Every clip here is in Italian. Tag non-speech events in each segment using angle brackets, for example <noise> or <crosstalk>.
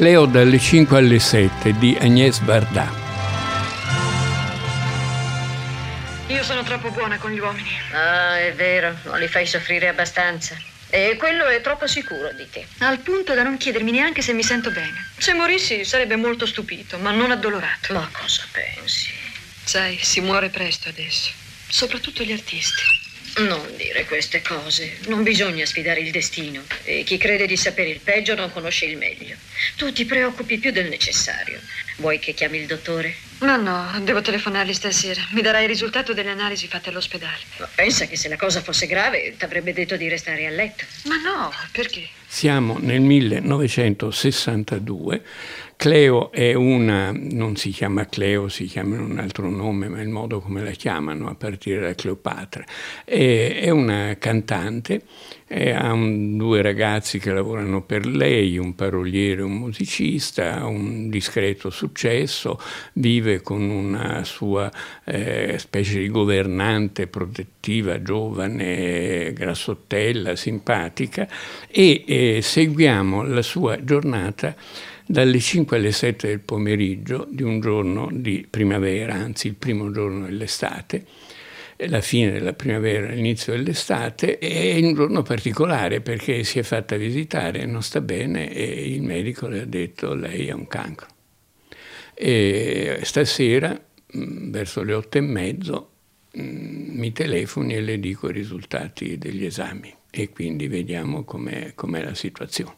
Cleo dalle 5 alle 7 di Agnès Varda. Io sono troppo buona con gli uomini. Ah, è vero, non li fai soffrire abbastanza. E quello è troppo sicuro di te. Al punto da non chiedermi neanche se mi sento bene. Se morissi sarebbe molto stupito, ma non addolorato. Ma cosa pensi? Sai, si muore presto adesso. Soprattutto gli artisti. Non dire queste cose. Non bisogna sfidare il destino. E chi crede di sapere il peggio non conosce il meglio. Tu ti preoccupi più del necessario. Vuoi che chiami il dottore? Ma no, devo telefonargli stasera. Mi darà il risultato delle analisi fatte all'ospedale. Ma pensa che se la cosa fosse grave, ti avrebbe detto di restare a letto. Ma no, perché? Siamo nel 1962 Cleo è una, non si chiama Cleo, si chiama in un altro nome, ma è il modo come la chiamano a partire da Cleopatra. È, è una cantante, ha un, due ragazzi che lavorano per lei, un paroliere, un musicista, ha un discreto successo, vive con una sua eh, specie di governante protettiva, giovane, grassottella, simpatica e eh, seguiamo la sua giornata dalle 5 alle 7 del pomeriggio di un giorno di primavera, anzi il primo giorno dell'estate, la fine della primavera, l'inizio dell'estate, è un giorno particolare perché si è fatta visitare, non sta bene e il medico le ha detto lei ha un cancro. E stasera, verso le otto e mezzo, mi telefoni e le dico i risultati degli esami e quindi vediamo com'è, com'è la situazione.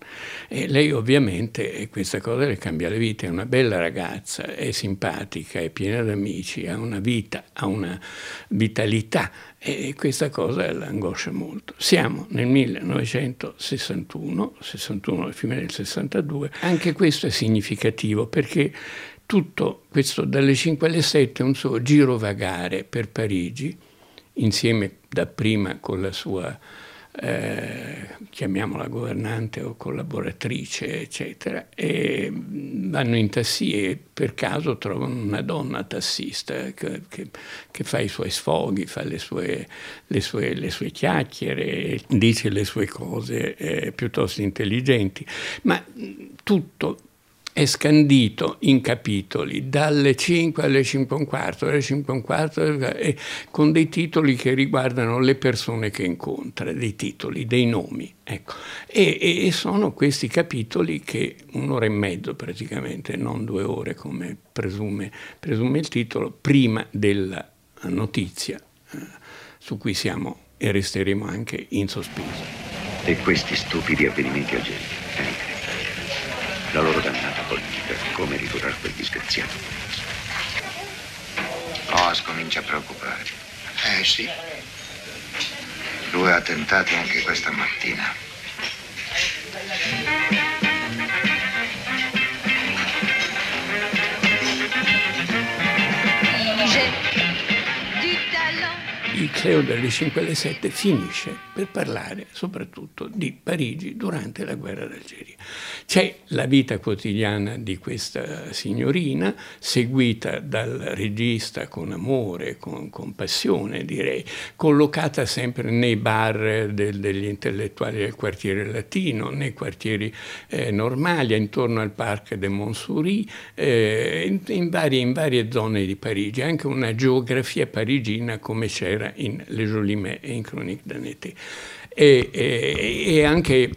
E lei ovviamente, questa cosa le cambia la vita, è una bella ragazza, è simpatica, è piena d'amici, ha una vita, ha una vitalità e questa cosa l'angoscia molto. Siamo nel 1961, 61 alla fine del 62, anche questo è significativo perché tutto questo dalle 5 alle 7 è un suo girovagare per Parigi, insieme dapprima con la sua eh, chiamiamola governante o collaboratrice, eccetera, e vanno in tassi e per caso trovano una donna tassista che, che, che fa i suoi sfoghi, fa le sue, le sue, le sue chiacchiere, dice le sue cose eh, piuttosto intelligenti, ma tutto è scandito in capitoli dalle 5 alle 5 e un quarto, alle 5 e un quarto, con dei titoli che riguardano le persone che incontra, dei titoli, dei nomi. Ecco. E, e, sono questi capitoli che un'ora e mezzo praticamente, non due ore come presume, presume il titolo, prima della notizia eh, su cui siamo e resteremo anche in sospeso. E questi stupidi avvenimenti al genere. Eh la loro dannata ridurre quel disgraziato. Oz comincia a preoccupare. Eh sì. Due attentati anche questa mattina. il Cleo dalle 5 alle 7 finisce per parlare soprattutto di Parigi durante la guerra d'Algeria. C'è la vita quotidiana di questa signorina, seguita dal regista con amore, con, con passione direi, collocata sempre nei bar del, degli intellettuali del quartiere latino, nei quartieri eh, normali, intorno al Parc de Montsouris, eh, in, in, varie, in varie zone di Parigi, anche una geografia parigina come c'era in Le Jolimet e in Chronique d'Annette. E, e, e anche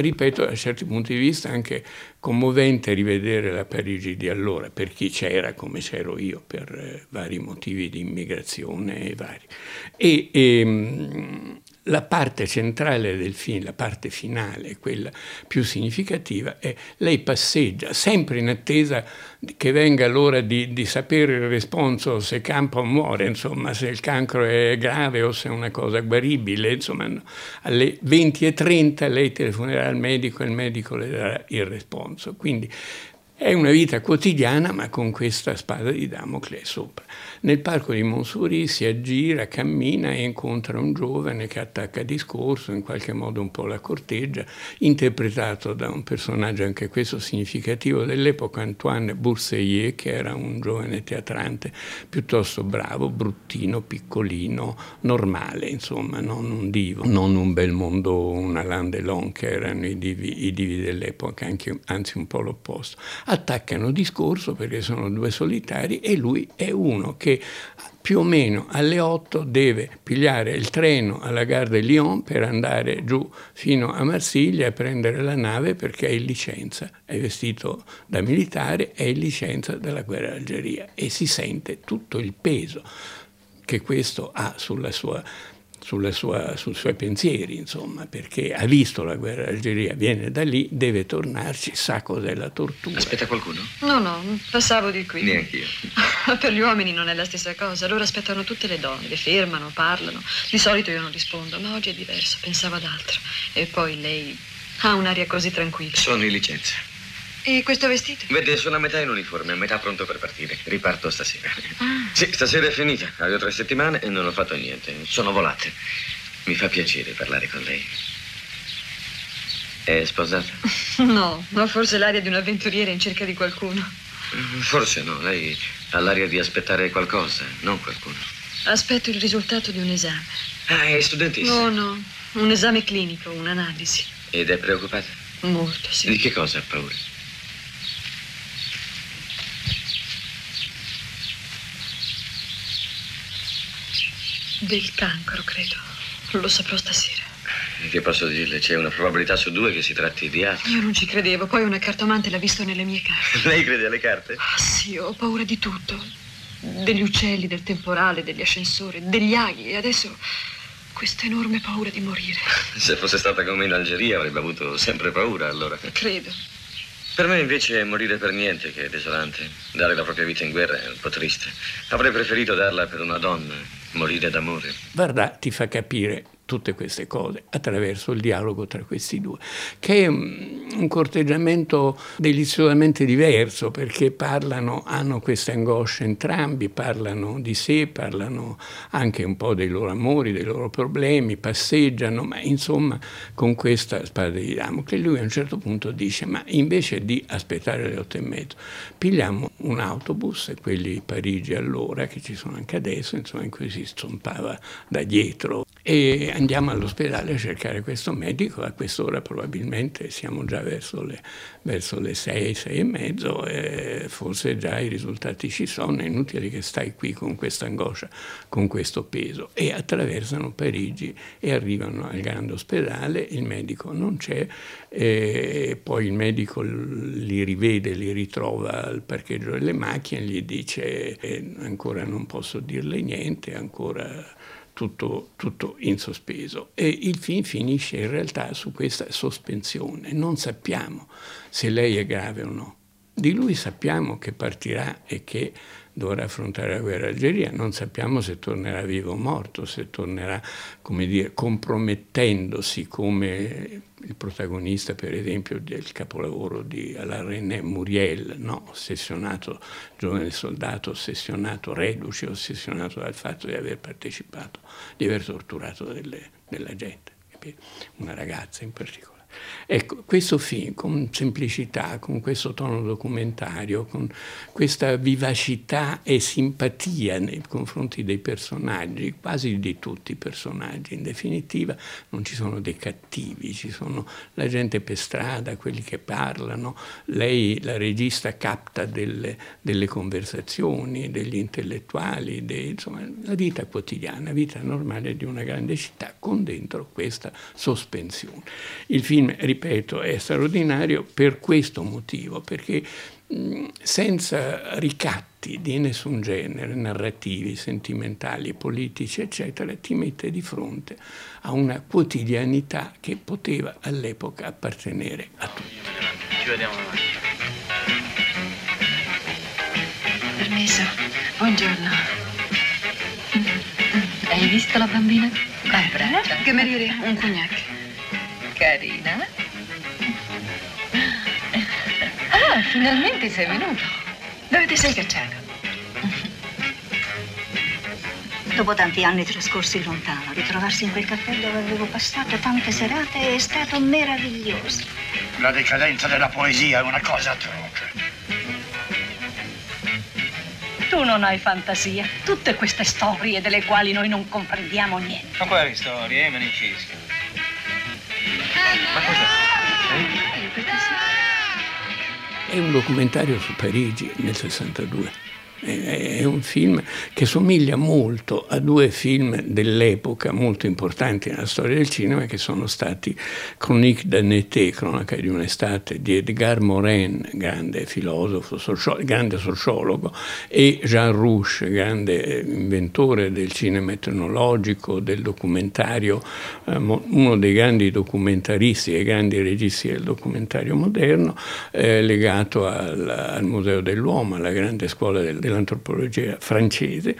ripeto, da certi punti di vista anche commovente rivedere la Parigi di allora, per chi c'era come c'ero io, per eh, vari motivi di immigrazione e vari. E, e ehm, la parte centrale del film, la parte finale, quella più significativa, è lei passeggia sempre in attesa che venga l'ora di, di sapere il responso se campa o muore, insomma, se il cancro è grave o se è una cosa guaribile, insomma, no. alle 20.30 lei telefonerà al medico e il medico le darà il responso. Quindi è una vita quotidiana ma con questa spada di Damocle sopra. Nel parco di Montsouris si aggira, cammina e incontra un giovane che attacca discorso, in qualche modo un po' la corteggia, interpretato da un personaggio anche questo significativo dell'epoca, Antoine Bourseillet, che era un giovane teatrante piuttosto bravo, bruttino, piccolino, normale, insomma, non un divo, non un bel mondo, una Landelon, che erano i divi, i divi dell'epoca, anche, anzi un po' l'opposto. Attaccano discorso perché sono due solitari e lui è uno che più o meno alle 8 deve pigliare il treno alla gare di Lyon per andare giù fino a Marsiglia e prendere la nave perché è in licenza, è vestito da militare, è in licenza dalla guerra d'Algeria e si sente tutto il peso che questo ha sulla sua sua, sui suoi pensieri, insomma, perché ha visto la guerra d'Algeria, viene da lì, deve tornarci, sa cos'è la tortura. Aspetta qualcuno? No, no, passavo di qui. Neanch'io. <laughs> per gli uomini non è la stessa cosa, loro aspettano tutte le donne, le fermano, parlano. Di solito io non rispondo, ma oggi è diverso, pensavo ad altro. E poi lei ha un'aria così tranquilla. Sono in licenza. E questo vestito? Vede, sono a metà in uniforme, a metà pronto per partire. Riparto stasera. Ah. Sì, stasera è finita. Avevo tre settimane e non ho fatto niente. Sono volate. Mi fa piacere parlare con lei. È sposata? <laughs> No, ma forse l'aria di un avventuriere in cerca di qualcuno. Forse no, lei ha l'aria di aspettare qualcosa, non qualcuno. Aspetto il risultato di un esame. Ah, è studentessa? No, no, un esame clinico, un'analisi. Ed è preoccupata? Molto, sì. Di che cosa ha paura? Del cancro, credo. Lo saprò stasera. Che posso dirle? C'è una probabilità su due che si tratti di altro. Io non ci credevo. Poi una cartomante l'ha visto nelle mie carte. <laughs> Lei crede alle carte? Ah, sì, ho paura di tutto. Degli uccelli, del temporale, degli ascensori, degli aghi. E adesso questa enorme paura di morire. Se fosse stata come in Algeria avrebbe avuto sempre paura, allora. Credo. Per me invece morire per niente che è desolante. Dare la propria vita in guerra è un po' triste. Avrei preferito darla per una donna, morire d'amore. Guarda, ti fa capire tutte queste cose attraverso il dialogo tra questi due, che è un corteggiamento deliziosamente diverso perché parlano, hanno queste angosce entrambi, parlano di sé, parlano anche un po' dei loro amori, dei loro problemi, passeggiano, ma insomma con questa spada di Damocle lui a un certo punto dice ma invece di aspettare le otto e mezzo pigliamo un autobus, quelli di Parigi allora, che ci sono anche adesso, insomma in cui si stompava da dietro e andiamo all'ospedale a cercare questo medico, a quest'ora probabilmente siamo già verso le, verso le 6, 6 e mezzo e forse già i risultati ci sono, è inutile che stai qui con questa angoscia, con questo peso. E attraversano Parigi e arrivano al grande ospedale, il medico non c'è, e poi il medico li rivede, li ritrova al parcheggio delle macchine, gli dice eh, ancora non posso dirle niente, ancora tutto, tutto, in sospeso e il film finisce in realtà su questa sospensione. Non sappiamo se lei è grave o no. Di lui sappiamo che partirà e che dovrà affrontare la guerra algeria, non sappiamo se tornerà vivo o morto, se tornerà, come dire, compromettendosi come il protagonista, per esempio, del capolavoro di Alain René Muriel, no? ossessionato, giovane soldato, ossessionato, reduce, ossessionato dal fatto di aver partecipato, di aver torturato delle, della gente, una ragazza in particolare. Ecco, questo film con semplicità, con questo tono documentario, con questa vivacità e simpatia nei confronti dei personaggi, quasi di tutti i personaggi, in definitiva non ci sono dei cattivi, ci sono la gente per strada, quelli che parlano, lei, la regista, capta delle, delle conversazioni, degli intellettuali, dei, insomma, la vita quotidiana, la vita normale di una grande città con dentro questa sospensione. Il film film, ripeto, è straordinario per questo motivo, perché senza ricatti di nessun genere, narrativi, sentimentali, politici, eccetera, ti mette di fronte a una quotidianità che poteva all'epoca appartenere a tutti. Ci vediamo avanti. Permesso, buongiorno. Hai visto la bambina? Barbara. Che merire, un cognac carina. Ah, finalmente sei venuto. Dove ti sei cacciato? Dopo tanti anni trascorsi lontano, ritrovarsi in quel caffè dove avevo passato tante serate è stato meraviglioso. La decadenza della poesia è una cosa atroce. Tu non hai fantasia. Tutte queste storie delle quali noi non comprendiamo niente. Ma quali storie, eh, Manicisca? Ma cosa? È un documentario su Parigi nel 62. È un film che somiglia molto a due film dell'epoca molto importanti nella storia del cinema che sono stati Chronique été, Cronaca di un'estate di Edgar Morin, grande filosofo, socio- grande sociologo, e Jean Rouche, grande inventore del cinema etnologico, del documentario, eh, uno dei grandi documentaristi e grandi registi del documentario moderno, eh, legato al, al Museo dell'Uomo, alla grande scuola del dell'antropologia francese,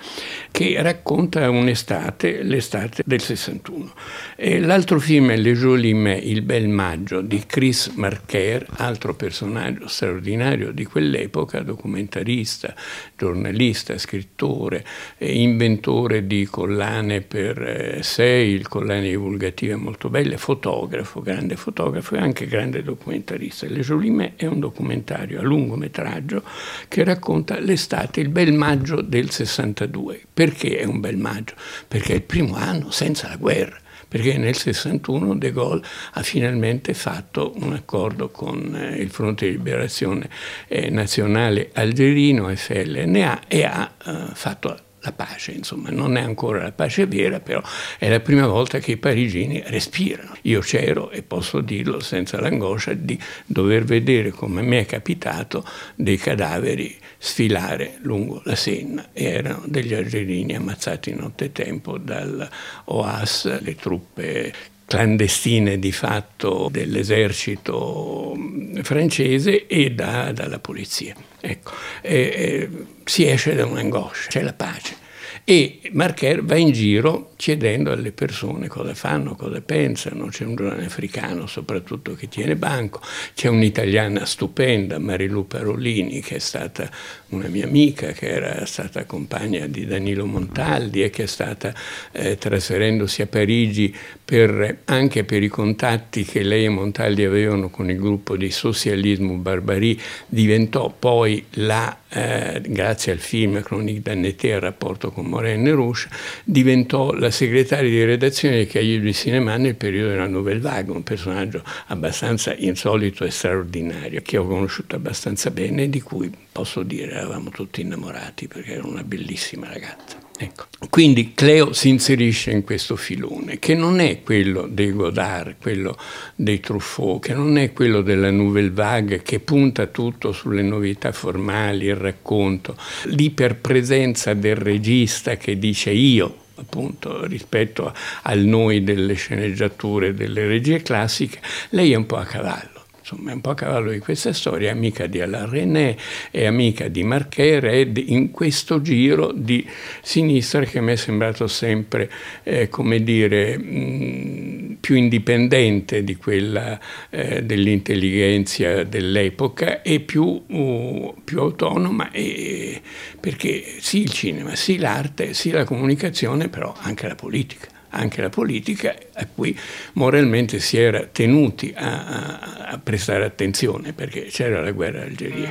che racconta un'estate, l'estate del 61. E l'altro film è Le Joli Me, Il bel maggio di Chris Marker, altro personaggio straordinario di quell'epoca, documentarista, giornalista, scrittore, inventore di collane per eh, sei, collane divulgative molto belle, fotografo, grande fotografo e anche grande documentarista. Le Joli Me è un documentario a lungometraggio che racconta l'estate il bel maggio del 62. Perché è un bel maggio? Perché è il primo anno senza la guerra perché nel 61 De Gaulle ha finalmente fatto un accordo con eh, il Fronte di Liberazione eh, Nazionale Algerino, FLNA, e ha eh, fatto la pace, insomma, non è ancora la pace vera, però è la prima volta che i parigini respirano. Io c'ero e posso dirlo senza l'angoscia di dover vedere, come mi è capitato, dei cadaveri sfilare lungo la Senna e erano degli algerini ammazzati nottetempo dal OAS, le truppe clandestine di fatto dell'esercito francese e da, dalla polizia. Ecco, e, e, si esce da un'angoscia, c'è la pace. E Marcher va in giro chiedendo alle persone cosa fanno, cosa pensano. C'è un giovane africano soprattutto che tiene banco, c'è un'italiana stupenda, Marilu Parolini, che è stata una mia amica, che era stata compagna di Danilo Montaldi e che è stata eh, trasferendosi a Parigi per, anche per i contatti che lei e Montaldi avevano con il gruppo di socialismo Barbari, diventò poi la, eh, grazie al film Chronique d'Annetté, il rapporto con Morenne Rouge, diventò la segretaria di redazione di Cahiers du Cinéma nel periodo della Nouvelle Vague, un personaggio abbastanza insolito e straordinario, che ho conosciuto abbastanza bene e di cui posso dire eravamo tutti innamorati perché era una bellissima ragazza. Ecco. Quindi Cleo si inserisce in questo filone, che non è quello dei Godard, quello dei Truffaut, che non è quello della Nouvelle Vague, che punta tutto sulle novità formali, il racconto, l'iperpresenza del regista che dice io, appunto rispetto al noi delle sceneggiature, delle regie classiche, lei è un po' a cavallo insomma è un po' a cavallo di questa storia, è amica di Alain René, è amica di Marquet Red in questo giro di sinistra che mi è sembrato sempre, eh, come dire, mh, più indipendente di quella eh, dell'intelligenza dell'epoca e più, uh, più autonoma, e, perché sì il cinema, sì l'arte, sì la comunicazione, però anche la politica anche la politica a cui moralmente si era tenuti a, a, a prestare attenzione perché c'era la guerra d'Algeria.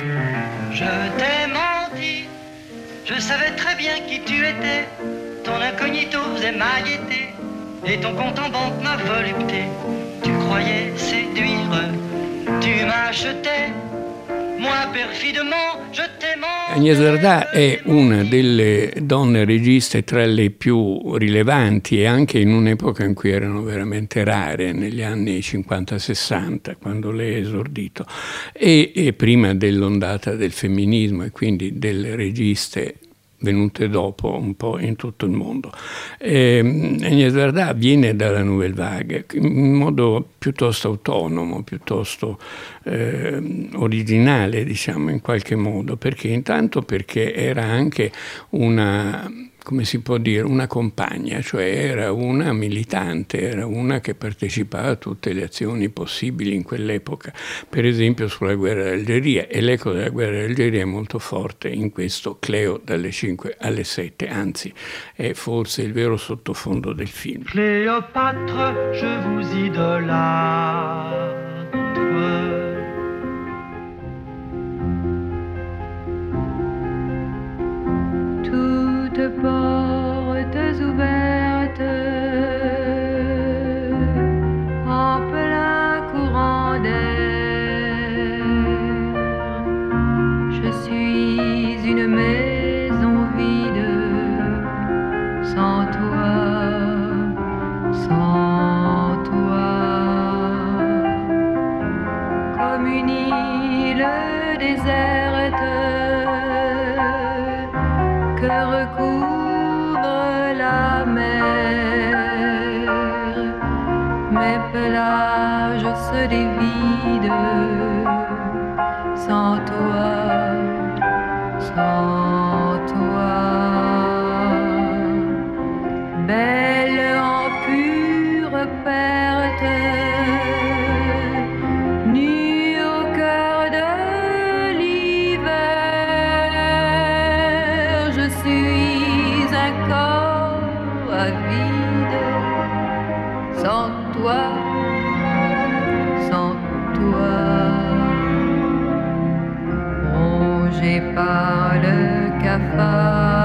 Je t'ai menti, je savais très bien qui tu étais, ton incognito faisait ma gaieté et ton compte en banque ma volupté. Tu croyais séduire, tu m'achetais Agnès Varda è una delle donne registe tra le più rilevanti e anche in un'epoca in cui erano veramente rare, negli anni 50-60, quando lei è esordito, e, e prima dell'ondata del femminismo e quindi delle registe venute dopo un po' in tutto il mondo. E, Agnès Varda viene dalla Nouvelle Vague in modo piuttosto autonomo, piuttosto eh, originale, diciamo in qualche modo, perché intanto perché era anche una come si può dire, una compagna, cioè era una militante, era una che partecipava a tutte le azioni possibili in quell'epoca, per esempio sulla guerra d'Algeria e l'eco della guerra d'Algeria è molto forte in questo Cleo dalle 5 alle 7, anzi è forse il vero sottofondo del film. Cléopâtre, je vous idolâtre. Suis un corps avide, sans toi, sans toi, rongé par le cafard.